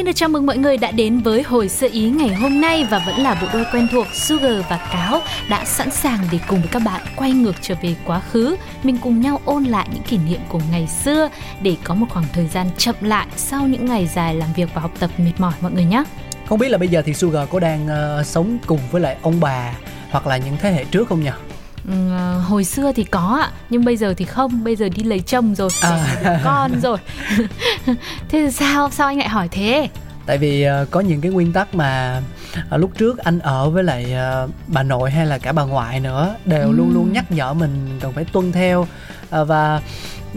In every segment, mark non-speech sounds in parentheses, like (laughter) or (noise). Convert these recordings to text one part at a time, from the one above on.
Xin được chào mừng mọi người đã đến với hồi sơ ý ngày hôm nay và vẫn là bộ đôi quen thuộc Sugar và Cáo đã sẵn sàng để cùng với các bạn quay ngược trở về quá khứ. Mình cùng nhau ôn lại những kỷ niệm của ngày xưa để có một khoảng thời gian chậm lại sau những ngày dài làm việc và học tập mệt mỏi mọi người nhé. Không biết là bây giờ thì Sugar có đang ờ, sống cùng với lại ông bà hoặc là những thế hệ trước không nhỉ? Ừ, hồi xưa thì có ạ nhưng bây giờ thì không bây giờ đi lấy chồng rồi À. có con rồi (laughs) (laughs) thế sao sao anh lại hỏi thế Tại vì ờ, có những cái nguyên tắc mà ờ, lúc trước anh ở với lại ờ, bà nội hay là cả bà ngoại nữa đều Ừ. luôn luôn nhắc nhở mình cần phải tuân theo Ờ, và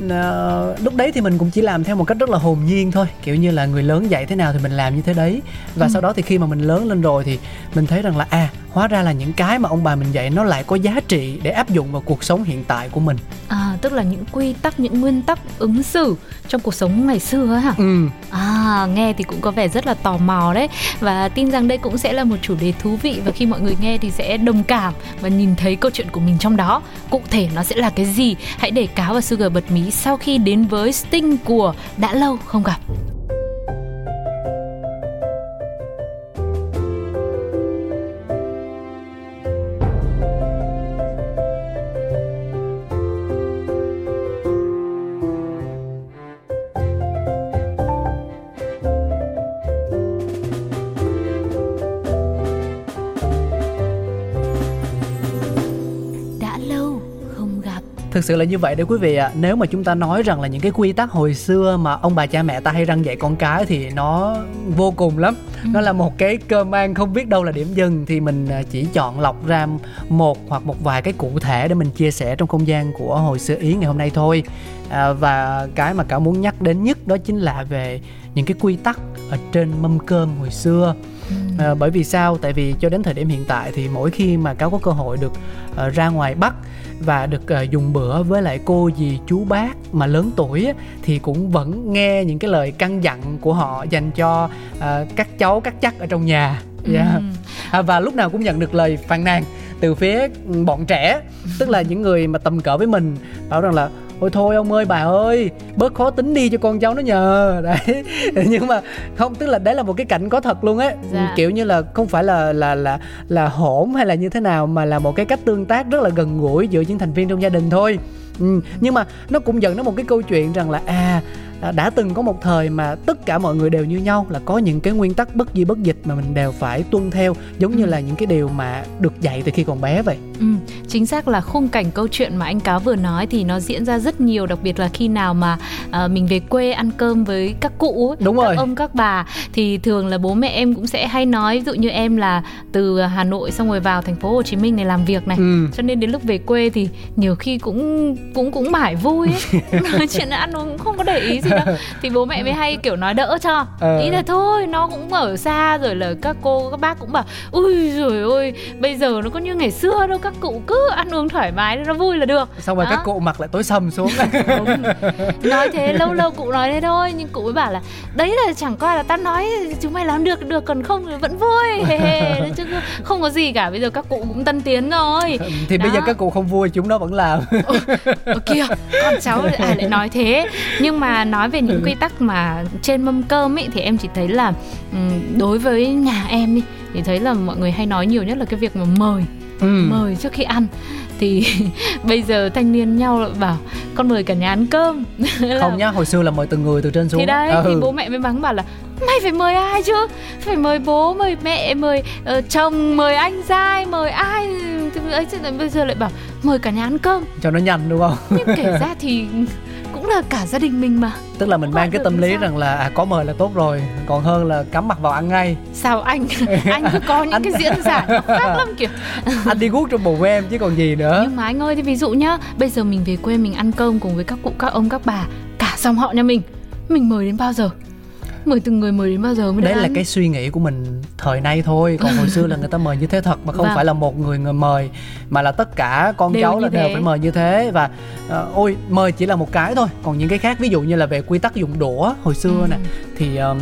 ờ, lúc đấy thì mình cũng chỉ làm theo một cách rất là hồn nhiên thôi kiểu như là người lớn dạy thế nào thì mình làm như thế đấy và Ừ. sau đó thì khi mà mình lớn lên rồi thì mình thấy rằng là à hóa ra là những cái mà ông bà mình dạy nó lại có giá trị để áp dụng vào cuộc sống hiện tại của mình. À tức là những quy tắc những nguyên tắc ứng xử trong cuộc sống ngày xưa ấy hả? Ừ. À, nghe thì cũng có vẻ rất là tò mò đấy. Và tin rằng đây cũng sẽ là một chủ đề thú vị Và khi mọi người nghe thì sẽ đồng cảm Và nhìn thấy câu chuyện của mình trong đó. Cụ thể nó sẽ là cái gì? Hãy để Cáo và Sugar bật mí Sau khi đến với Sting của Đã Lâu Không Gặp Thực sự là như vậy đấy quý vị ạ. Nếu mà chúng ta nói rằng là những cái quy tắc hồi xưa Mà ông bà cha mẹ ta hay răng dạy con cái Thì nó vô cùng lắm. Nó là một cái cơm ăn không biết đâu là điểm dừng. Thì mình à, chỉ chọn lọc ra một hoặc một vài cái cụ thể Để mình chia sẻ trong không gian của hồi xưa ý ngày hôm nay thôi. À, Và cái mà cả muốn nhắc đến nhất Đó chính là về những cái quy tắc ở trên mâm cơm hồi xưa À, bởi vì sao? Tại vì cho đến thời điểm hiện tại thì mỗi khi mà cáo có cơ hội được ờ, ra ngoài Bắc và được ờ, dùng bữa với lại cô dì chú bác mà lớn tuổi á, thì cũng vẫn nghe những cái lời căn dặn của họ dành cho ờ, các cháu các chắc ở trong nhà. Yeah. Ừm. À, và lúc nào cũng nhận được lời phàn nàn từ phía bọn trẻ tức là những người mà tầm cỡ với mình bảo rằng là ôi thôi ông ơi bà ơi bớt khó tính đi cho con cháu nó nhờ (laughs) đấy nhưng mà không tức là đấy là một cái cảnh có thật luôn á Dạ. kiểu như là không phải là là là là hỗn hay là như thế nào mà là một cái cách tương tác rất là gần gũi giữa những thành viên trong gia đình thôi ừ. nhưng mà nó cũng dẫn đến một cái câu chuyện rằng là à, đã từng có một thời mà tất cả mọi người đều như nhau là có những cái nguyên tắc bất di bất dịch mà mình đều phải tuân theo giống như Ừ. là những cái điều mà được dạy từ khi còn bé vậy Ừ, chính xác là khung cảnh câu chuyện mà anh Cáo vừa nói thì nó diễn ra rất nhiều đặc biệt là khi nào mà à, mình về quê ăn cơm với các cụ ấy, Đúng các rồi. ông các bà thì thường là bố mẹ em cũng sẽ hay nói ví dụ như em là từ Hà Nội xong rồi vào thành phố Hồ Chí Minh này làm việc này ừ. cho nên đến lúc về quê thì nhiều khi cũng cũng cũng mải vui ấy (laughs) nói chuyện ăn uống cũng không có để ý gì đâu (laughs) (laughs) thì bố mẹ mới hay kiểu nói đỡ cho Ờ. ý là thôi nó cũng ở xa rồi là các cô các bác cũng bảo ui rồi ôi bây giờ nó có như ngày xưa đâu các cụ cứ ăn uống thoải mái nó vui là được xong rồi Đó. các cụ mặt lại tối sầm xuống (laughs) Đúng. nói thế lâu lâu cụ nói thế thôi nhưng cụ mới bảo là đấy là chẳng qua là tao nói chúng mày làm được được còn không thì vẫn vui hề hề chứ không có gì cả bây giờ các cụ cũng tân tiến rồi thì bây giờ Đó. các cụ không vui chúng nó vẫn làm kìa con cháu ai lại nói thế nhưng mà nói về những quy tắc mà trên mâm cơm ấy thì em chỉ thấy là ừm, đối với nhà em đi thì thấy là mọi người hay nói nhiều nhất là cái việc mà mời. Ừ. mời trước khi ăn. Thì (laughs) bây giờ thanh niên nhau lại bảo con mời cả nhà ăn cơm. (laughs) Không nhá hồi xưa là mời từng người từ trên xuống. Thì đấy ừ. thì bố mẹ mới mắng bảo là mày phải mời ai chứ? Phải mời bố mời mẹ mời ờ, chồng mời anh trai mời ai? Ấy bây giờ lại bảo mời cả nhà ăn cơm. Cho nó nhanh đúng không? Nhưng kể (laughs) ra thì cũng là cả gia đình mình mà. Tức là mình mang cái tâm lý sao? rằng là à, có mời là tốt rồi còn hơn là cắm mặt vào ăn ngay. Sao anh? (laughs) Anh cứ có những Anh- cái diễn giải nó khác lắm kiểu (laughs) anh đi guốc trong bụng em chứ còn gì nữa. Nhưng mà anh ơi thì ví dụ nhá bây giờ mình về quê mình ăn cơm cùng với các cụ các ông các bà cả dòng họ nhà mình. Mình mời đến bao giờ mời từng người mời đến bao giờ mới đấy là ăn? cái suy nghĩ của mình thời nay thôi còn hồi xưa là người ta mời như thế thật mà không Vâng. phải là một người người mời mà là tất cả con Đều cháu là đều thế. phải mời như thế và ờ, ôi mời chỉ là một cái thôi còn những cái khác ví dụ như là về quy tắc dùng đũa hồi xưa Ừ. nè thì ờm,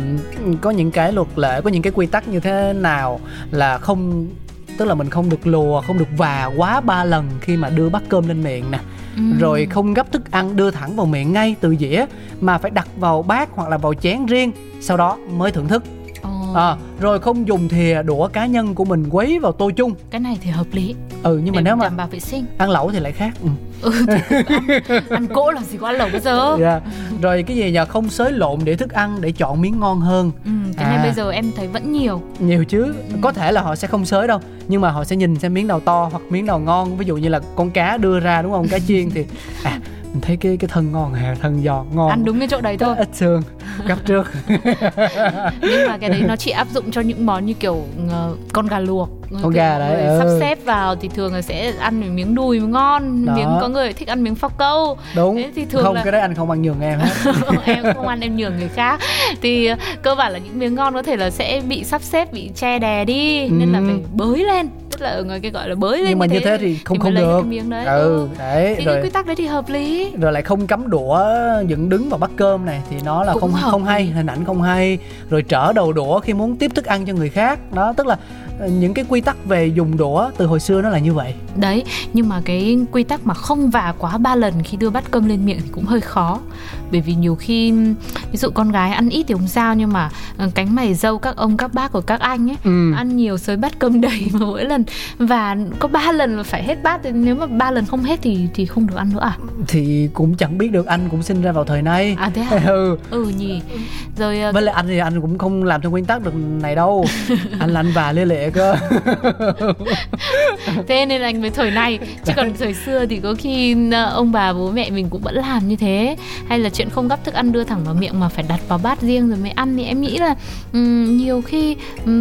có những cái luật lệ có những cái quy tắc như thế nào là không tức là mình không được lùa không được và quá ba lần khi mà đưa bát cơm lên miệng nè. Ừ. rồi không gấp thức ăn đưa thẳng vào miệng ngay từ dĩa mà phải đặt vào bát hoặc là vào chén riêng sau đó mới thưởng thức. À, rồi không dùng thìa đũa cá nhân của mình quấy vào tô chung. Cái này thì hợp lý ừ nhưng mà để nếu mà đảm bảo vệ sinh. ăn lẩu thì lại khác. Ừ. ừ, ăn, ăn cỗ làm gì có ăn lẩu bao giờ? Dạ. rồi cái gì nhờ? Không xới lộn để thức ăn để chọn miếng ngon hơn. Ừ, cái này À. bây giờ em thấy vẫn nhiều. Nhiều chứ. Có thể là họ sẽ không xới đâu nhưng mà họ sẽ nhìn xem miếng nào to hoặc miếng nào ngon. Ví dụ như là con cá đưa ra đúng không? Cá chiên thì à mình thấy cái cái thân ngon hà thân giòn ngon. Ăn đúng cái chỗ đấy thôi. Ít xương gấp trước. (laughs) Nhưng mà cái đấy nó chỉ áp dụng cho những món như kiểu ờ, con gà luộc. Con gà đấy, người sắp ừ. xếp vào thì thường là sẽ ăn một miếng đùi ngon. Đó. miếng có người thích ăn miếng phao câu. Đúng. Thế thì thường không là- cái đấy anh không ăn nhường em hết. (laughs) Em không ăn em nhường người khác. Thì ờ, cơ bản là những miếng ngon có thể là sẽ bị sắp xếp bị che đè đi nên là Ừ. phải bới lên tức là ở người cái gọi là bới lên nhưng mà như thế thì không mới không được. cái đấy. Ừ đấy thì rồi cái quy tắc đấy thì hợp lý. rồi lại không cắm đũa dựng đứng vào bát cơm này thì nó là Cũng không hợp không hay hình ảnh không hay. Rồi trở đầu đũa khi muốn tiếp thức ăn cho người khác. Đó tức là ờ, những cái quy tắc về dùng đũa từ hồi xưa nó là như vậy. Đấy nhưng mà cái quy tắc mà không vả quá ba lần khi đưa bát cơm lên miệng thì cũng hơi khó. Bởi vì nhiều khi ví dụ con gái ăn ít thì không sao nhưng mà ờ, cánh mày dâu các ông các bác của các anh ấy ừ. ăn nhiều xới bát cơm đầy mà mỗi lần và có ba lần mà phải hết bát thì nếu mà ba lần không hết thì thì không được ăn nữa à? Thì cũng chẳng biết được anh cũng sinh ra vào thời nay à thế hả (laughs) ừ. Ừ nhỉ. Rồi ờ, với lại anh thì anh cũng không làm theo nguyên tắc được này đâu. (laughs) Anh là anh và lia lệ cơ. (laughs) Thế nên anh mới thời này chứ còn thời xưa thì có khi ờ, ông bà bố mẹ mình cũng vẫn làm như thế. Hay là chuyện không gắp thức ăn đưa thẳng vào miệng mà phải đặt vào bát riêng rồi mới ăn. Thì em nghĩ là nhiều khi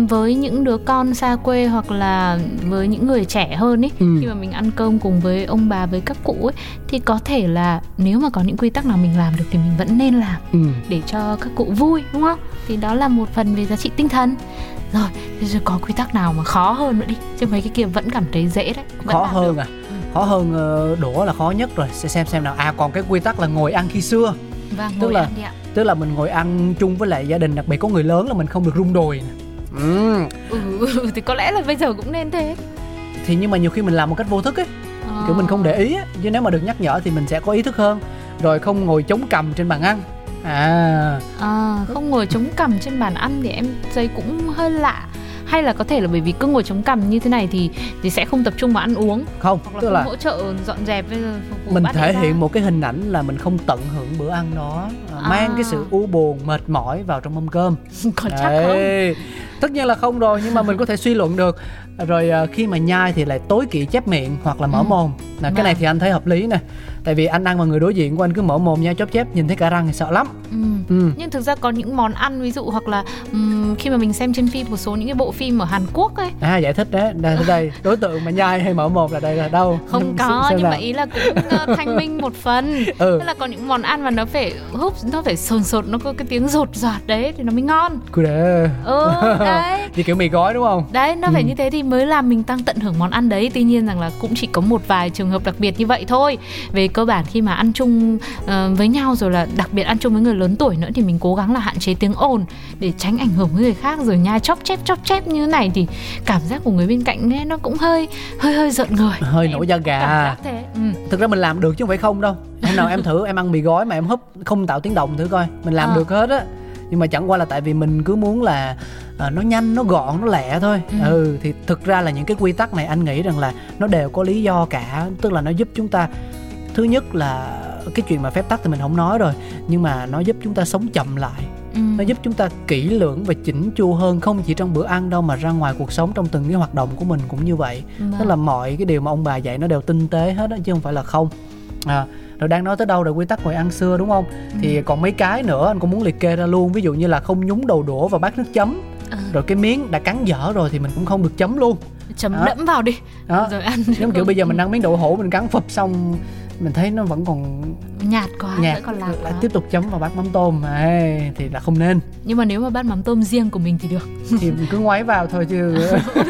với những đứa con xa quê hoặc là với những người trẻ hơn ấy Ừ. khi mà mình ăn cơm cùng với ông bà với các cụ ấy thì có thể là nếu mà có những quy tắc nào mình làm được thì mình vẫn nên làm ừ. để cho các cụ vui đúng không? Thì đó là một phần về giá trị tinh thần. Rồi thế rồi có quy tắc nào mà khó hơn nữa đi? Chứ mấy cái kia vẫn cảm thấy dễ đấy vẫn khó hơn được. à? Khó hơn ờ, đũa là khó nhất rồi. Sẽ xem xem nào. À còn cái quy tắc là ngồi ăn khi xưa. Vâng tức là- tức là mình ngồi ăn chung với lại gia đình đặc biệt có người lớn là mình không được rung đùi nè ừ. ừ, thì có lẽ là bây giờ cũng nên thế. Thì nhưng mà nhiều khi mình làm một cách vô thức ấy Ờ. kiểu mình không để ý á chứ nếu mà được nhắc nhở thì mình sẽ có ý thức hơn. Rồi không ngồi chống cằm trên bàn ăn. À. À, không ngồi chống cằm trên bàn ăn thì em thấy cũng hơi lạ hay là có thể là bởi vì cứ ngồi chống cằm như thế này thì thì sẽ không tập trung vào ăn uống không hoặc là tức không là hỗ trợ dọn dẹp với phục vụ mình thể ra. hiện một cái hình ảnh là mình không tận hưởng bữa ăn đó à, mang À. cái sự u buồn mệt mỏi vào trong mâm cơm (laughs) còn chắc không Đấy. tất nhiên là không rồi nhưng mà mình có thể suy luận được rồi à, khi mà nhai thì lại tối kỵ chép miệng hoặc là mở Ừ. mồm là cái này Vâng. thì anh thấy hợp lý nè tại vì anh ăn mà người đối diện của anh cứ mở mồm nhai chóp chép nhìn thấy cả răng thì sợ lắm. Ừ. ừ. nhưng thực ra có những món ăn ví dụ hoặc là ừm, khi mà mình xem trên phim một số những cái bộ phim ở Hàn Quốc ấy. À giải thích đấy. Đây, đây đối tượng mà nhai hay mở mồm là đây là đâu? Không (laughs) Xem- có nhưng mà nào. ý là cũng ờ, thanh minh một phần. Ừ. Tức là có những món ăn mà nó phải húp nó phải sồn sột nó có cái tiếng rột rạt đấy thì nó mới ngon. Cứ để ừ (laughs) đấy. Thì kiểu mì gói đúng không? Đấy nó phải Ừ. như thế thì mới làm mình tăng tận hưởng món ăn đấy. Tuy nhiên rằng là cũng chỉ có một vài trường hợp đặc biệt như vậy thôi. Về cơ bản khi mà ăn chung ờ, với nhau rồi là đặc biệt ăn chung với người lớn tuổi nữa thì mình cố gắng là hạn chế tiếng ồn để tránh ảnh hưởng với người khác rồi nhai chóp chép chóp chép như này thì cảm giác của người bên cạnh ấy, nó cũng hơi hơi hơi giận người hơi Em nổi da gà thế ừ. thực ra mình làm được chứ không phải không đâu hôm nào em thử em ăn mì gói mà em húp không tạo tiếng động thử coi mình làm Ờ. được hết á nhưng mà chẳng qua là tại vì mình cứ muốn là à, nó nhanh nó gọn nó lẹ thôi Ừ. ừ. thì thực ra là những cái quy tắc này anh nghĩ rằng là nó đều có lý do cả tức là nó giúp chúng ta thứ nhất là cái chuyện mà phép tắc thì mình không nói rồi nhưng mà nó giúp chúng ta sống chậm lại. Ừ. nó giúp chúng ta kỹ lưỡng và chỉnh chu hơn không chỉ trong bữa ăn đâu mà ra ngoài cuộc sống trong từng cái hoạt động của mình cũng như vậy. Vâng. tức là mọi cái điều mà ông bà dạy nó đều tinh tế hết á chứ không phải là không. À, rồi đang nói tới đâu rồi quy tắc ngồi ăn xưa đúng không? Thì còn mấy cái nữa anh cũng muốn liệt kê ra luôn. Ví dụ như là không nhúng đầu đũa vào bát nước chấm. Ừ. rồi cái miếng đã cắn dở rồi thì mình cũng không được chấm luôn. Chấm Đó. đẫm vào đi. Đó. Rồi ăn giống kiểu bây giờ mình ăn miếng đậu hũ mình cắn phập xong mình thấy nó vẫn còn nhạt quá nhạt vẫn còn lạc lại quá. tiếp tục chấm vào bát mắm tôm. Ê, thì là không nên. Nhưng mà nếu mà bát mắm tôm riêng của mình thì được. Thì mình cứ ngoái vào thôi chứ.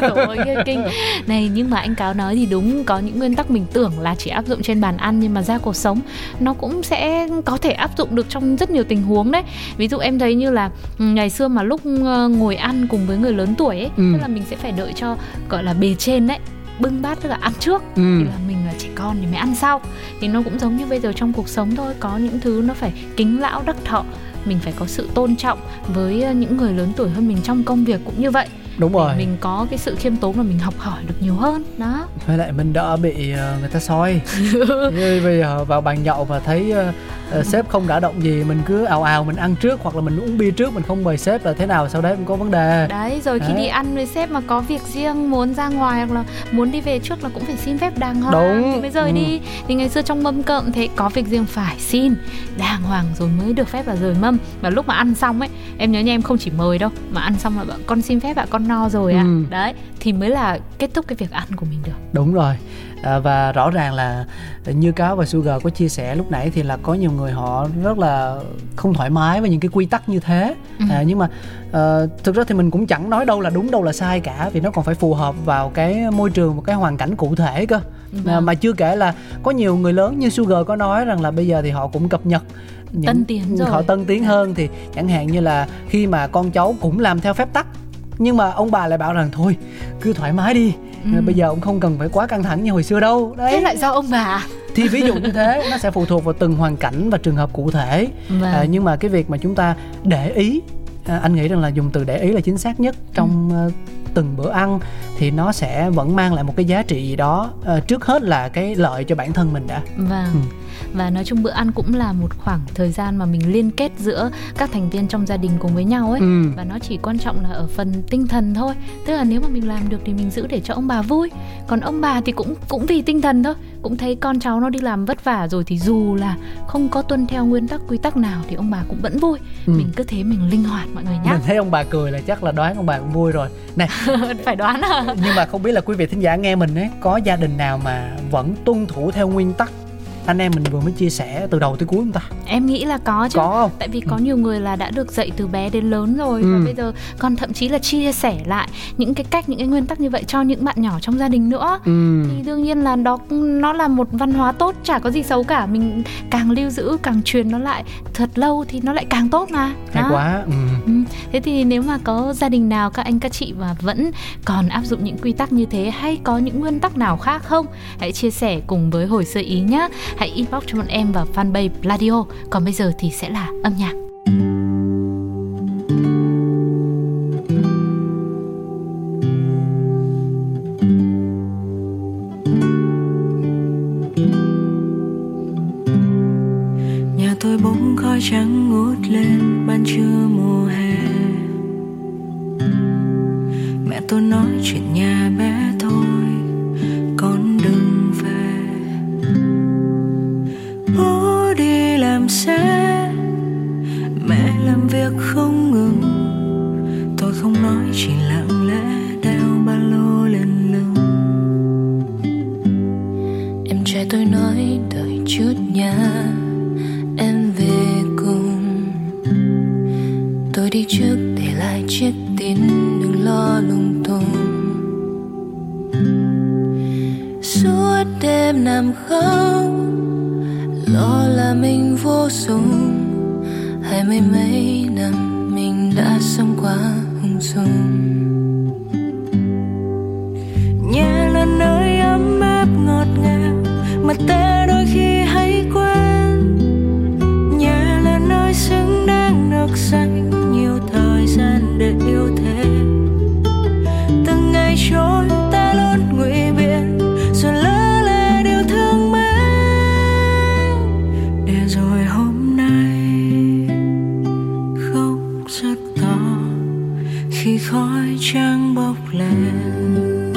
(laughs) Ôi kinh. Này nhưng mà anh cáo nói thì đúng có những nguyên tắc mình tưởng là chỉ áp dụng trên bàn ăn nhưng mà ra cuộc sống nó cũng sẽ có thể áp dụng được trong rất nhiều tình huống đấy. Ví dụ em thấy như là ừ, ngày xưa mà lúc ờ, ngồi ăn cùng với người lớn tuổi ấy Ừ. tức là mình sẽ phải đợi cho gọi là bề trên đấy bưng bát tức là ăn trước. Ừ. thì là mình là trẻ con thì mới ăn sau. Thì nó cũng giống như bây giờ trong cuộc sống thôi có những thứ nó phải kính lão đắc thọ mình phải có sự tôn trọng với ờ, những người lớn tuổi hơn mình trong công việc cũng như vậy đúng rồi mình có cái sự khiêm tốn và mình học hỏi được nhiều hơn đó với lại mình đỡ bị ờ, người ta soi (laughs) như bây giờ vào bàn nhậu và thấy ờ, sếp không đã động gì mình cứ ào ào mình ăn trước hoặc là mình uống bia trước mình không mời sếp là thế nào sau đấy cũng có vấn đề đấy rồi khi Đấy. đi ăn với sếp mà có việc riêng muốn ra ngoài hoặc là muốn đi về trước là cũng phải xin phép đàng hoàng Đúng. thì mới rời Ừ. đi thì ngày xưa trong mâm cơm thế có việc riêng phải xin đàng hoàng rồi mới được phép là rời mâm và lúc mà ăn xong ấy em nhớ nha em không chỉ mời đâu mà ăn xong là bảo con xin phép ạ con no rồi ạ Ừ. đấy thì mới là kết thúc cái việc ăn của mình được đúng rồi à, và rõ ràng là như cáo và sugar có chia sẻ lúc nãy thì là có nhiều người họ rất là không thoải mái với những cái quy tắc như thế Ừ. à, nhưng mà ờ, thực ra thì mình cũng chẳng nói đâu là đúng đâu là sai cả vì nó còn phải phù hợp vào cái môi trường một cái hoàn cảnh cụ thể cơ à, Vâng. mà chưa kể là có nhiều người lớn như sugar có nói rằng là bây giờ thì họ cũng cập nhật những- Tân tiến rồi. họ tân tiến hơn thì chẳng hạn như là khi mà con cháu cũng làm theo phép tắc nhưng mà ông bà lại bảo rằng thôi cứ thoải mái đi Ừ. bây giờ ông không cần phải quá căng thẳng như hồi xưa đâu đấy thế lại do ông bà thì ví dụ như thế nó sẽ phụ thuộc vào từng hoàn cảnh và trường hợp cụ thể Vâng. à, nhưng mà cái việc mà chúng ta để ý à, anh nghĩ rằng là dùng từ để ý là chính xác nhất trong Ừ. ờ, từng bữa ăn thì nó sẽ vẫn mang lại một cái giá trị gì đó Ờ, trước hết là cái lợi cho bản thân mình đã Vâng. Ừ. Và nói chung bữa ăn cũng là một khoảng thời gian mà mình liên kết giữa các thành viên trong gia đình cùng với nhau ấy. Ừ. Và nó chỉ quan trọng là ở phần tinh thần thôi. Tức là nếu mà mình làm được thì mình giữ để cho ông bà vui. Còn ông bà thì cũng cũng vì tinh thần thôi. Cũng thấy con cháu nó đi làm vất vả rồi thì dù là không có tuân theo nguyên tắc quy tắc nào thì ông bà cũng vẫn vui. Ừ. Mình cứ thế mình linh hoạt mọi người nhá. mình thấy ông bà cười là chắc là đoán ông bà cũng vui rồi này (laughs) Phải đoán à. nhưng mà không biết là quý vị thính giả nghe mình ấy có gia đình nào mà vẫn tuân thủ theo nguyên tắc anh em mình vừa mới chia sẻ từ đầu tới cuối không ta Em nghĩ là có chứ. có không Tại vì có nhiều người là đã được dạy từ bé đến lớn rồi Ừ. và bây giờ còn thậm chí là chia sẻ lại những cái cách những cái nguyên tắc như vậy cho những bạn nhỏ trong gia đình nữa. ừ. Thì đương nhiên là đó nó là một văn hóa tốt, chả có gì xấu cả. Mình càng lưu giữ càng truyền nó lại thật lâu thì nó lại càng tốt mà. hay Đó. quá ừ. Ừ. Thế thì nếu mà có gia đình nào các anh các chị mà vẫn còn áp dụng những quy tắc như thế hay có những nguyên tắc nào khác không? Hãy chia sẻ cùng với hồi sơ ý nhé. Hãy inbox cho bọn em vào fanpage Pladio. Còn bây giờ thì sẽ là âm nhạc. Đi trước để lại chiếc tin đừng lo lung tung. Suốt đêm nằm khóc lo là mình vô dụng hai mươi mấy năm mình đã sống quá hung dung rất to khi khói trắng bốc lên.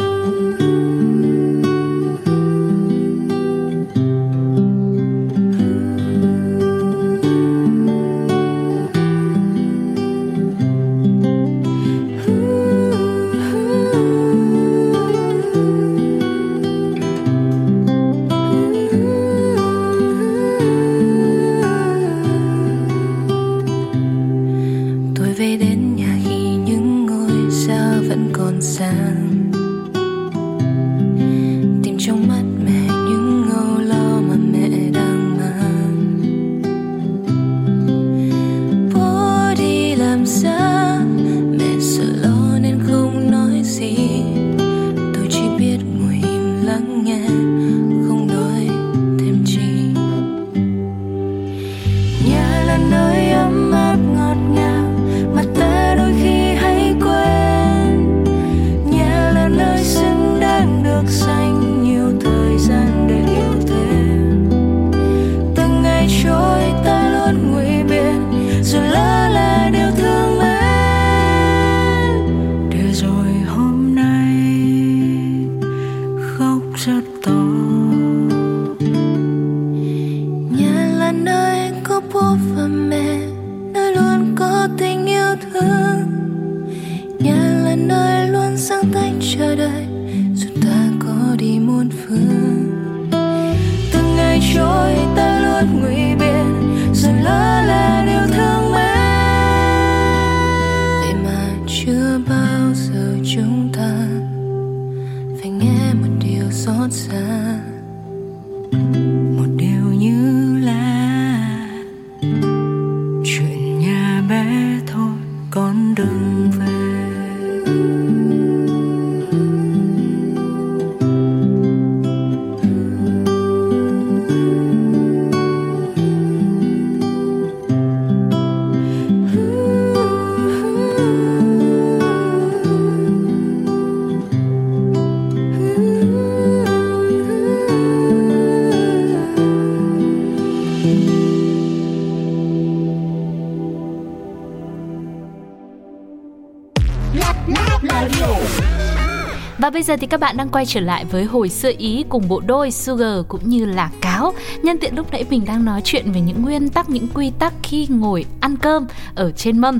Bây giờ thì các bạn đang quay trở lại với hồi xưa Ý cùng bộ đôi Sugar cũng như là Cáo. Nhân tiện lúc nãy mình đang nói chuyện về những nguyên tắc, những quy tắc khi ngồi ăn cơm ở trên mâm.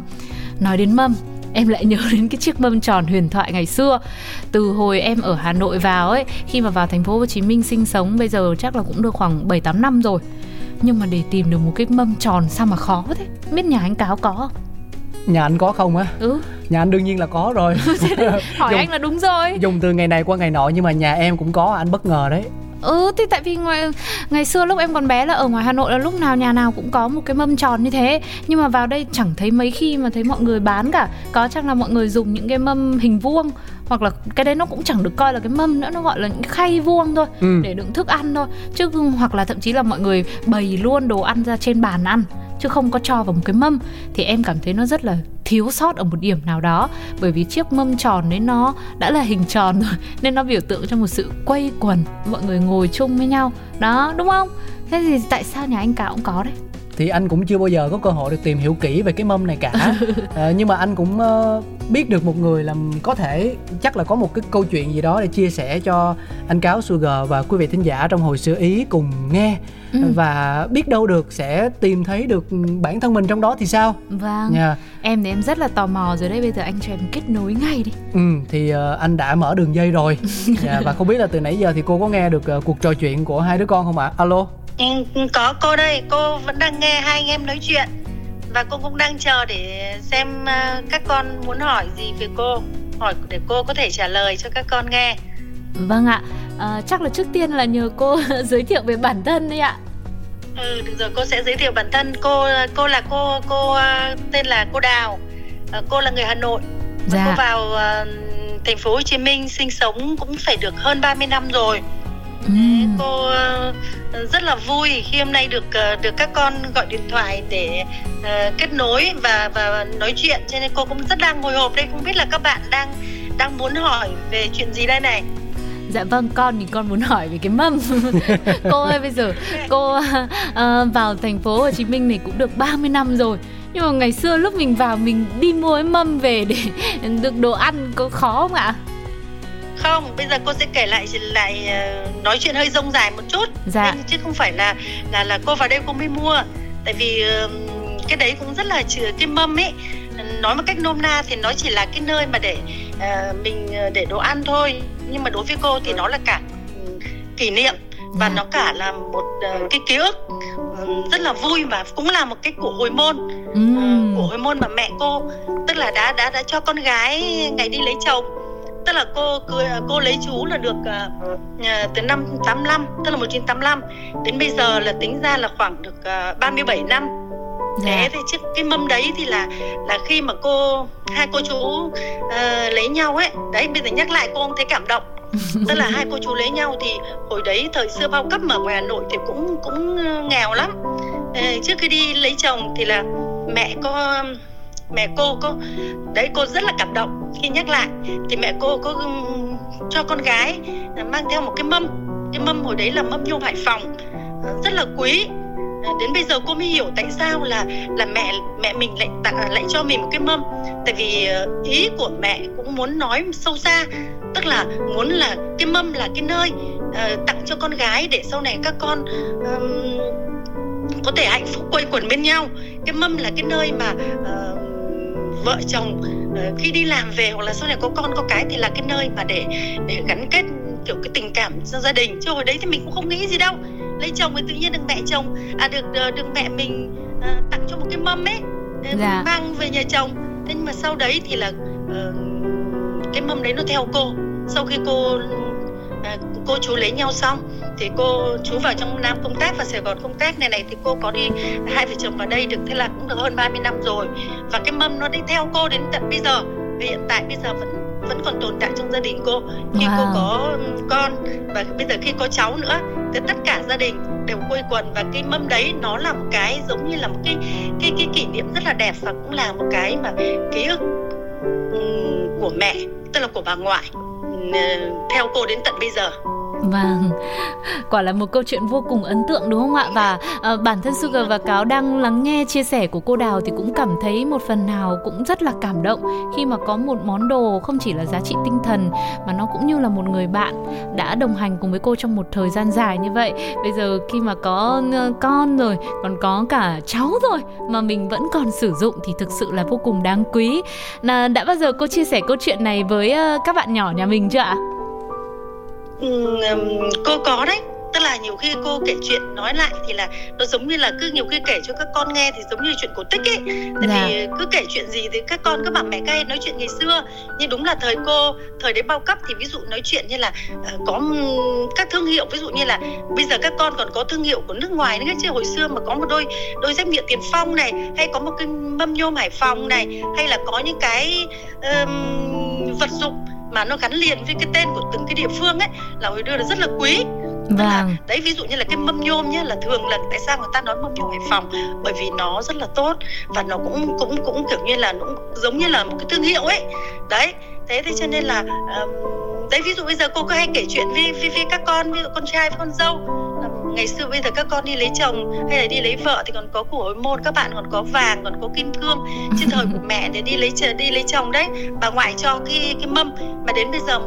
Nói đến mâm, em lại (laughs) nhớ đến cái chiếc mâm tròn huyền thoại ngày xưa. Từ hồi em ở Hà Nội vào ấy, khi mà vào thành phố Hồ Chí Minh sinh sống bây giờ chắc là cũng được khoảng 7 8 năm rồi. Nhưng mà để tìm được một cái mâm tròn sao mà khó thế? Biết nhà anh Cáo có không? nhà anh có không á Ừ, nhà anh đương nhiên là có rồi. (laughs) Hỏi Dùng- anh là đúng rồi. dùng từ ngày này qua ngày nọ nhưng mà nhà em cũng có anh bất ngờ đấy. Ừ thì tại vì ngoài ngày xưa lúc em còn bé là ở ngoài Hà Nội là lúc nào nhà nào cũng có một cái mâm tròn như thế. Nhưng mà vào đây chẳng thấy mấy khi mà thấy mọi người bán cả. Có chắc là mọi người dùng những cái mâm hình vuông hoặc là cái đấy nó cũng chẳng được coi là cái mâm nữa nó gọi là những khay vuông thôi Ừ. để đựng thức ăn thôi. Chứ hoặc là thậm chí là mọi người bày luôn đồ ăn ra trên bàn ăn chứ không có cho vào một cái mâm. Thì em cảm thấy nó rất là thiếu sót ở một điểm nào đó. Bởi vì chiếc mâm tròn đấy nó đã là hình tròn rồi, (laughs) nên nó biểu tượng cho một sự quây quần, mọi người ngồi chung với nhau. Đó, đúng không? Thế thì tại sao nhà anh cả cũng có đấy? Thì anh cũng chưa bao giờ có cơ hội được tìm hiểu kỹ về cái mâm này cả. (laughs) Ờ, nhưng mà anh cũng ờ, biết được một người làm có thể chắc là có một cái câu chuyện gì đó để chia sẻ cho anh cáo Sugar và quý vị thính giả trong hồi xưa ý cùng nghe. Ừ. và biết đâu được sẽ tìm thấy được bản thân mình trong đó thì sao? Vâng. Nha em thì em rất là tò mò rồi đây bây giờ anh cho em kết nối ngay đi. Ừ thì ờ, anh đã mở đường dây rồi. (laughs) Dạ, và không biết là từ nãy giờ thì cô có nghe được ờ, cuộc trò chuyện của hai đứa con không ạ? Alo Ừ, có cô đây cô vẫn đang nghe hai anh em nói chuyện. Và cô cũng đang chờ để xem à, các con muốn hỏi gì về cô hỏi để cô có thể trả lời cho các con nghe. Vâng ạ. À, chắc là trước tiên là nhờ cô (laughs) giới thiệu về bản thân đi ạ. Ừ được rồi cô sẽ giới thiệu bản thân. Cô cô là cô cô à, tên là cô Đào. Ờ, cô là người Hà Nội. Dạ. cô vào à, thành phố Hồ Chí Minh sinh sống cũng phải được hơn 30 năm rồi Ừm. cô ờ, rất là vui khi hôm nay được ờ, được các con gọi điện thoại để ờ, kết nối và và nói chuyện. Cho nên cô cũng rất đang hồi hộp đây không biết là các bạn đang đang muốn hỏi về chuyện gì đây này? Dạ vâng con thì con muốn hỏi về cái mâm. (laughs) Cô ơi bây giờ cô ờ, vào thành phố Hồ Chí Minh này cũng được 30 năm rồi. Nhưng mà ngày xưa lúc mình vào mình đi mua cái mâm về để (laughs) được đồ ăn có khó không ạ? Không? Bây giờ cô sẽ kể lại lại ờ, nói chuyện hơi rông dài một chút. Dạ. Nên- chứ không phải là là là cô vào đây cô mới mua. Tại vì cái đấy cũng rất là chữ cái mâm ấy. Nói một cách nôm na thì nó chỉ là cái nơi mà để ờ, mình ờ, để đồ ăn thôi. Nhưng mà đối với cô thì nó là cả kỷ niệm. Và Dạ. nó cả là một cái ký ức rất là vui và cũng là một cái của hồi môn. Của hồi môn mà mẹ cô tức là đã đã đã cho con gái ngày đi lấy chồng tức là cô cưới cô lấy chú là được uh, từ năm 85 tức là 1985 đến bây giờ là tính ra là khoảng được uh, 37 năm. Thế dạ. thì trước cái mâm đấy thì là là khi mà cô hai cô chú uh, lấy nhau ấy. Đấy bây giờ nhắc lại cô thấy cảm động. Tức là hai cô chú lấy nhau thì hồi đấy thời xưa bao cấp ở ngoài hà nội thì cũng cũng nghèo lắm. Uh, trước khi đi lấy chồng thì là mẹ có mẹ cô có đấy cô rất là cảm động khi nhắc lại. Thì mẹ cô có cho con gái mang theo một cái mâm. Cái mâm hồi đấy là mâm nhôm hải phòng. Ờ, rất là quý. Ờ, đến bây giờ cô mới hiểu tại sao là là mẹ mẹ mình lại tặng à, lại cho mình một cái mâm. Tại vì ờ, ý của mẹ cũng muốn nói sâu xa. Tức là muốn là cái mâm là cái nơi uh, tặng cho con gái để sau này các con um, có thể hạnh phúc quây quần bên nhau. Cái mâm là cái nơi mà uh, vợ chồng uh, khi đi làm về hoặc là sau này có con có cái thì là cái nơi mà để để gắn kết kiểu cái tình cảm trong gia đình. Chứ hồi đấy thì mình cũng không nghĩ gì đâu. Lấy chồng thì tự nhiên được mẹ chồng à được ờ, được mẹ mình uh, tặng cho một cái mâm ấy dạ. mang về nhà chồng. Thế nhưng mà sau đấy thì là uh, cái mâm đấy nó theo cô. Sau khi cô à, cô chú lấy nhau xong thì cô chú vào trong Nam công tác và Sài Gòn công tác này này thì cô có đi hai vợ chồng vào đây được thế là cũng được hơn 30 năm rồi. Và cái mâm nó đi theo cô đến tận bây giờ vì hiện tại bây giờ vẫn vẫn còn tồn tại trong gia đình cô. Khi wow. cô có con và bây giờ khi có cháu nữa thì tất cả gia đình đều quây quần. Và cái mâm đấy nó là một cái giống như là một cái cái cái kỷ niệm rất là đẹp và cũng là một cái mà ký ức của mẹ tức là của bà ngoại À, theo cô đến tận bây giờ. Vâng, quả là một câu chuyện vô cùng ấn tượng đúng không ạ? Và uh, bản thân Sugar và Cáo đang lắng nghe chia sẻ của cô Đào thì cũng cảm thấy một phần nào cũng rất là cảm động khi mà có một món đồ không chỉ là giá trị tinh thần mà nó cũng như là một người bạn đã đồng hành cùng với cô trong một thời gian dài như vậy. Bây giờ khi mà có ờ, con rồi, còn có cả cháu rồi mà mình vẫn còn sử dụng thì thực sự là vô cùng đáng quý. Là đã bao giờ cô chia sẻ câu chuyện này với ờ, các bạn nhỏ nhà mình chưa ạ? Ừ, cô có đấy. Tức là nhiều khi cô kể chuyện nói lại thì là nó giống như là cứ nhiều khi kể cho các con nghe thì giống như chuyện cổ tích ấy. Tại dạ. vì cứ kể chuyện gì thì các con các bà mẹ các em nói chuyện ngày xưa. Nhưng đúng là thời cô thời đấy bao cấp thì ví dụ nói chuyện như là uh, có các thương hiệu ví dụ như là bây giờ các con còn có thương hiệu của nước ngoài nữa chứ. Hồi xưa mà có một đôi đôi dép nhựa tiền phong này hay có một cái mâm nhôm hải phòng này hay là có những cái um, vật dụng mà nó gắn liền với cái tên của từng cái địa phương ấy là hồi đưa là rất là quý. Vâng. là đấy ví dụ như là cái mâm nhôm nhá là thường là tại sao người ta nói mâm nhôm hải phòng? Bởi vì nó rất là tốt và nó cũng cũng cũng kiểu như là nó cũng giống như là một cái thương hiệu ấy. Đấy thế thế cho nên là um, đấy ví dụ bây giờ cô có hay kể chuyện với, với, với các con ví dụ con trai với con dâu ngày xưa bây giờ các con đi lấy chồng hay là đi lấy vợ thì còn có của hồi môn các bạn còn có vàng còn có kim cương. Trên thời của mẹ để đi lấy đi lấy chồng đấy. Bà ngoại cho cái cái mâm mà đến bây giờ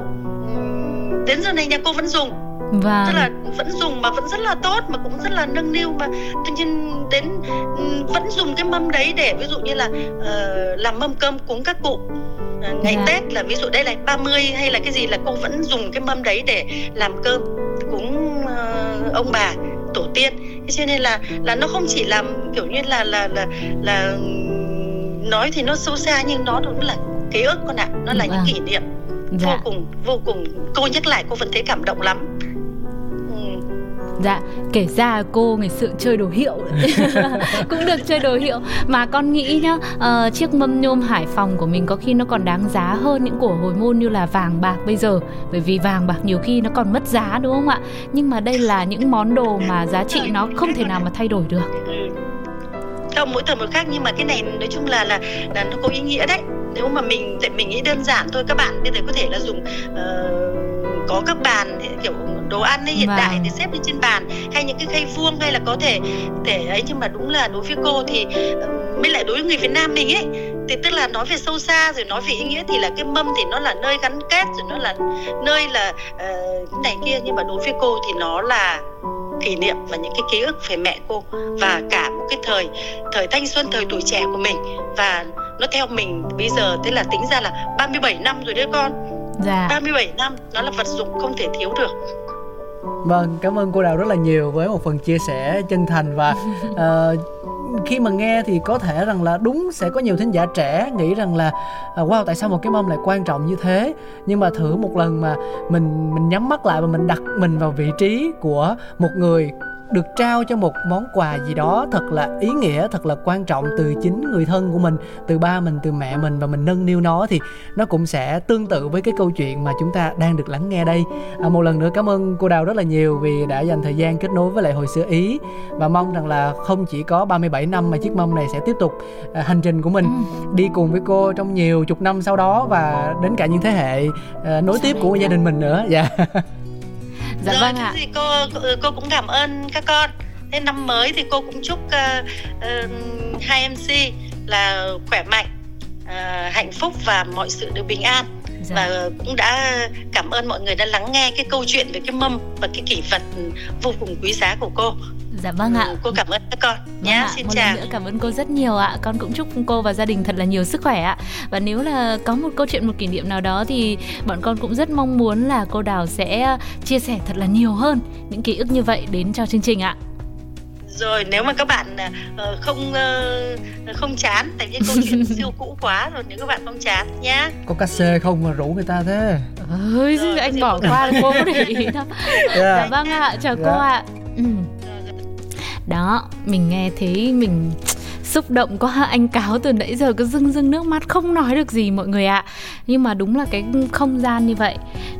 đến giờ này nhà cô vẫn dùng. Và tức là vẫn dùng mà vẫn rất là tốt mà cũng rất là nâng niu mà. Tuy nhiên đến vẫn dùng cái mâm đấy để ví dụ như là uh, làm mâm cơm cúng các cụ. Uh, ngày yeah. Dạ. Tết là ví dụ đây là 30 hay là cái gì là cô vẫn dùng cái mâm đấy để làm cơm cúng ông bà tổ tiên thế cho nên là là nó không chỉ làm kiểu như là là là là nói thì nó sâu xa nhưng nó cũng là ký ức con ạ nó là vâng. những kỷ niệm dạ. vô cùng vô cùng cô nhắc lại cô vẫn thấy cảm động lắm Dạ, kể ra cô ngày xưa chơi đồ hiệu. (laughs) Cũng được chơi đồ hiệu. Mà con nghĩ nhá uh, Chiếc mâm nhôm Hải Phòng của mình có khi nó còn đáng giá hơn những của hồi môn như là vàng bạc bây giờ. Bởi vì vàng bạc nhiều khi nó còn mất giá đúng không ạ? Nhưng mà đây là những món đồ mà giá trị nó không thể nào mà thay đổi được. Không, mỗi thời một khác nhưng mà cái này nói chung là là là nó có ý nghĩa đấy. Nếu mà mình tại mình nghĩ đơn giản thôi các bạn bây giờ có thể là dùng uh, có các bàn kiểu đồ ăn ấy hiện vâng. đại thì xếp lên trên bàn hay những cái khay vuông hay là có thể để ấy nhưng mà đúng là đối với cô thì mới lại đối với người Việt Nam mình ấy thì tức là nói về sâu xa rồi nói về ý nghĩa thì là cái mâm thì nó là nơi gắn kết rồi nó là nơi là uh, này kia nhưng mà đối với cô thì nó là kỷ niệm và những cái ký ức về mẹ cô và cả một cái thời thời thanh xuân thời tuổi trẻ của mình và nó theo mình bây giờ thế là tính ra là 37 năm rồi đấy con dạ. 37 năm nó là vật dụng không thể thiếu được Vâng, cảm ơn cô Đào rất là nhiều với một phần chia sẻ chân thành và uh, (laughs) khi mà nghe thì có thể rằng là đúng sẽ có nhiều thính giả trẻ nghĩ rằng là à, wow tại sao một cái mâm lại quan trọng như thế nhưng mà thử một lần mà mình mình nhắm mắt lại và mình đặt mình vào vị trí của một người được trao cho một món quà gì đó thật là ý nghĩa thật là quan trọng từ chính người thân của mình từ ba mình từ mẹ mình và mình nâng niu nó thì nó cũng sẽ tương tự với cái câu chuyện mà chúng ta đang được lắng nghe đây. À, một lần nữa cảm ơn cô đào rất là nhiều vì đã dành thời gian kết nối với lại hồi xưa ý và mong rằng là không chỉ có 37 năm mà chiếc mâm này sẽ tiếp tục à, hành trình của mình ừ. đi cùng với cô trong nhiều chục năm sau đó và đến cả những thế hệ à, nối tiếp của gia đình mình nữa. Dạ (laughs) dạ Rồi, vâng ạ. thì cô cô cũng cảm ơn các con. Thế năm mới thì cô cũng chúc uh, uh, hai mc là khỏe mạnh uh, hạnh phúc và mọi sự được bình an dạ. và cũng đã cảm ơn mọi người đã lắng nghe cái câu chuyện về cái mâm và cái kỷ vật vô cùng quý giá của cô Dạ vâng ạ. Ừ, cô cảm ơn các con vâng nhé. Ạ. Xin một chào. Lần nữa cảm ơn cô rất nhiều ạ. Con cũng chúc cô và gia đình thật là nhiều sức khỏe ạ. Và nếu là có một câu chuyện một kỷ niệm nào đó thì bọn con cũng rất mong muốn là cô Đào sẽ chia sẻ thật là nhiều hơn những ký ức như vậy đến cho chương trình ạ rồi nếu mà các bạn uh, không uh, không chán tại vì câu (laughs) chuyện siêu cũ quá rồi nếu các bạn không chán nhá. Có cà xê không mà rủ người ta thế? Ơi rồi, anh bỏ qua (laughs) cô để ý đâu yeah. dạ vâng ạ chào yeah. cô ạ. Ừ. Đó mình nghe thấy mình xúc động có anh cáo từ nãy giờ cứ rưng rưng nước mắt không nói được gì mọi người ạ. Nhưng mà đúng là cái không gian như vậy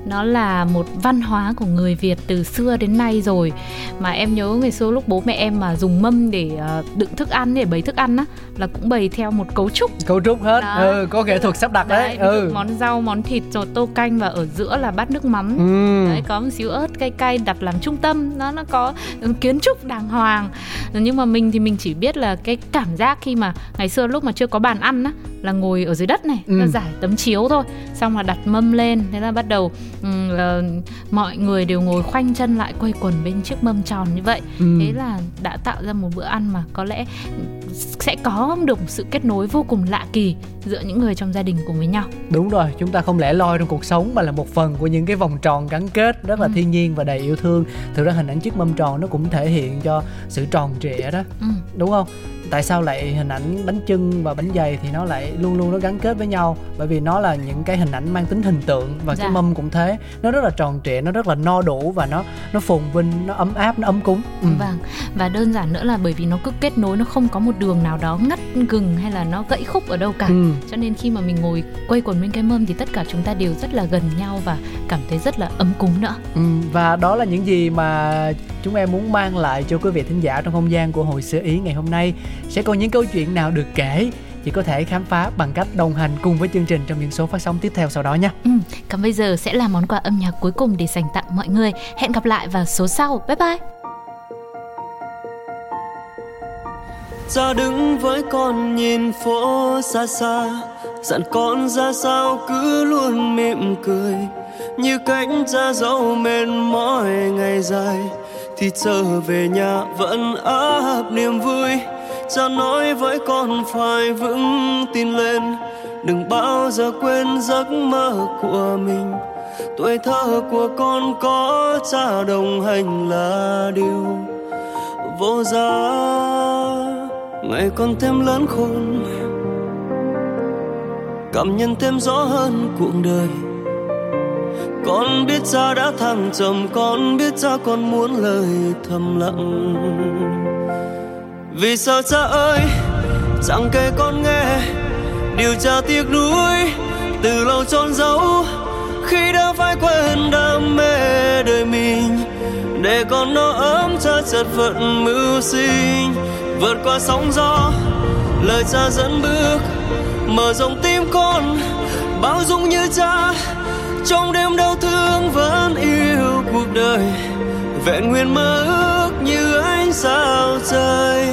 nó là một văn hóa của người việt từ xưa đến nay rồi. Mà em nhớ ngày xưa lúc bố mẹ em mà dùng mâm để uh, đựng thức ăn để bày thức ăn á là cũng bày theo một cấu trúc. Cấu trúc hết. Đó. ừ có nghệ thuật sắp đặt đấy, đấy. ừ. món rau món thịt rồi tô canh và ở giữa là bát nước mắm. Ừ. đấy có một xíu ớt cay cay đặt làm trung tâm nó nó có kiến trúc đàng hoàng. Nhưng mà mình thì mình chỉ biết là cái cảm giác khi mà ngày xưa lúc mà chưa có bàn ăn á là ngồi ở dưới đất này ừ. giải tấm chiếu thôi xong là đặt mâm lên thế là bắt đầu um, mọi người đều ngồi khoanh chân lại quây quần bên chiếc mâm tròn như vậy ừ. thế là đã tạo ra một bữa ăn mà có lẽ sẽ có được một sự kết nối vô cùng lạ kỳ giữa những người trong gia đình cùng với nhau đúng rồi chúng ta không lẻ loi trong cuộc sống mà là một phần của những cái vòng tròn gắn kết rất là ừ. thiên nhiên và đầy yêu thương thực ra hình ảnh chiếc mâm tròn nó cũng thể hiện cho sự tròn trịa đó ừ. đúng không tại sao lại hình ảnh bánh chưng và bánh dày thì nó lại luôn luôn nó gắn kết với nhau bởi vì nó là những cái hình ảnh mang tính hình tượng và dạ. cái mâm cũng thế nó rất là tròn trịa nó rất là no đủ và nó nó phồn vinh nó ấm áp nó ấm cúng ừ. vâng và đơn giản nữa là bởi vì nó cứ kết nối nó không có một đường nào đó ngắt gừng hay là nó gãy khúc ở đâu cả ừ. cho nên khi mà mình ngồi quây quần bên cái mâm thì tất cả chúng ta đều rất là gần nhau và cảm thấy rất là ấm cúng nữa ừ. và đó là những gì mà chúng em muốn mang lại cho quý vị thính giả trong không gian của hồi xưa ý ngày hôm nay sẽ có những câu chuyện nào được kể chỉ có thể khám phá bằng cách đồng hành cùng với chương trình trong những số phát sóng tiếp theo sau đó nhé. Ừ, còn bây giờ sẽ là món quà âm nhạc cuối cùng để dành tặng mọi người. Hẹn gặp lại vào số sau. Bye bye. ra đứng với con nhìn phố xa xa dặn con ra sao cứ luôn mỉm cười như cánh ra dấu mệt mỏi ngày dài thì trở về nhà vẫn áp niềm vui. Cha nói với con phải vững tin lên. Đừng bao giờ quên giấc mơ của mình. Tuổi thơ của con có cha đồng hành là điều vô giá. Ngày con thêm lớn khôn, cảm nhận thêm rõ hơn cuộc đời con biết cha đã thăng trầm, con biết cha con muốn lời thầm lặng. Vì sao cha ơi, chẳng kể con nghe điều cha tiếc nuối từ lâu trôn giấu khi đã phải quên đam mê đời mình. Để con nó ấm cha chật vật mưu sinh, vượt qua sóng gió, lời cha dẫn bước, mở rộng tim con, bao dung như cha trong đêm đau thương vẫn yêu cuộc đời. Vẹn nguyên mơ ước như ánh sao trời,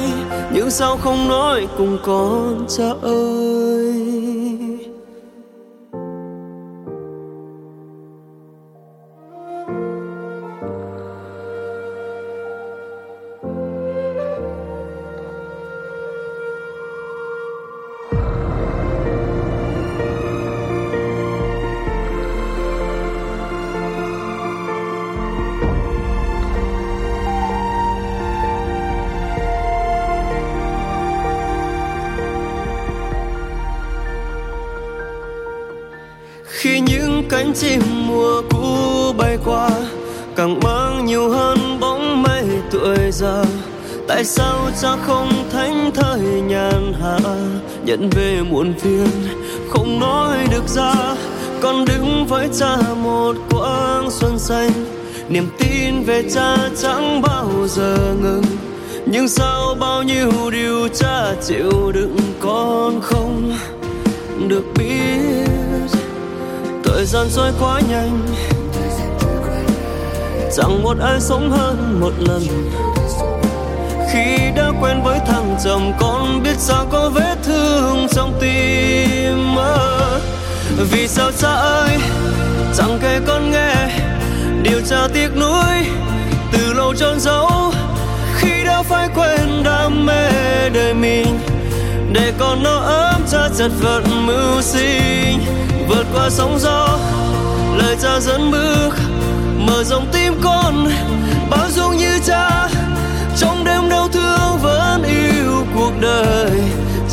nhưng sao không nói cùng con cha ơi? Khi những cánh chim mùa cũ bay qua, càng mang nhiều hơn bóng mây tuổi già tại sao cha không thánh thời nhàn hạ, nhận về muộn phiền, không nói được ra? Con đứng với cha một quãng xuân xanh, niềm tin về cha chẳng bao giờ ngừng. Nhưng sao bao nhiêu điều cha chịu đựng con không được biết thời gian trôi quá nhanh. Chẳng một ai sống hơn một lần. Khi đã quen với thằng chồng, con biết sao có vết thương trong tim. Vì sao cha ơi, chẳng kể con nghe, điều tra tiếc nuối từ lâu trôn giấu. Khi đã phải quên đam mê đời mình, để con nó ấm cha chật vật mưu sinh và sóng gió. Lời cha dẫn bước, mở rộng tim con, bao dung như cha. Trong đêm đau thương vẫn yêu cuộc đời.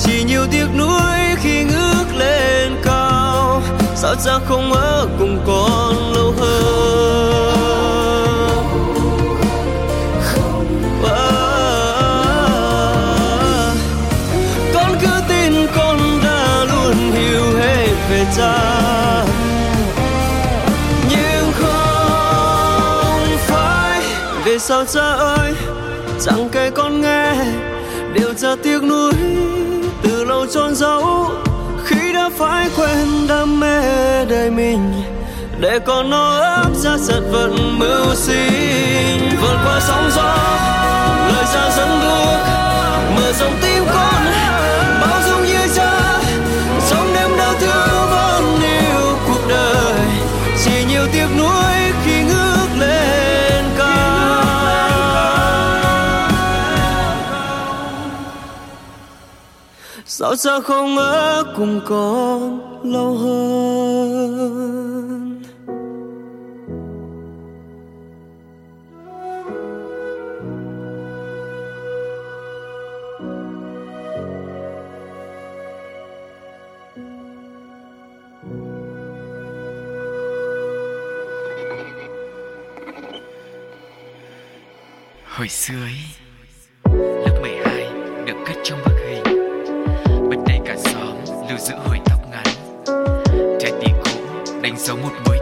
Chỉ nhiều tiếc nuối khi ngước lên cao. Sao cha không ở cùng con lâu hơn? Con cứ tin con đã luôn hiểu hết về cha. Vì cha ơi, chẳng kể con nghe, đều ra tiếc nuối từ lâu trôn giấu khi đã phải quên đam mê đời mình, để con nó ấp ra giật vận mưu sinh. Vượt qua sóng gió, lời ra dẫn bước sao cha không ở cùng con lâu hơn. Hồi xưa ấy 6110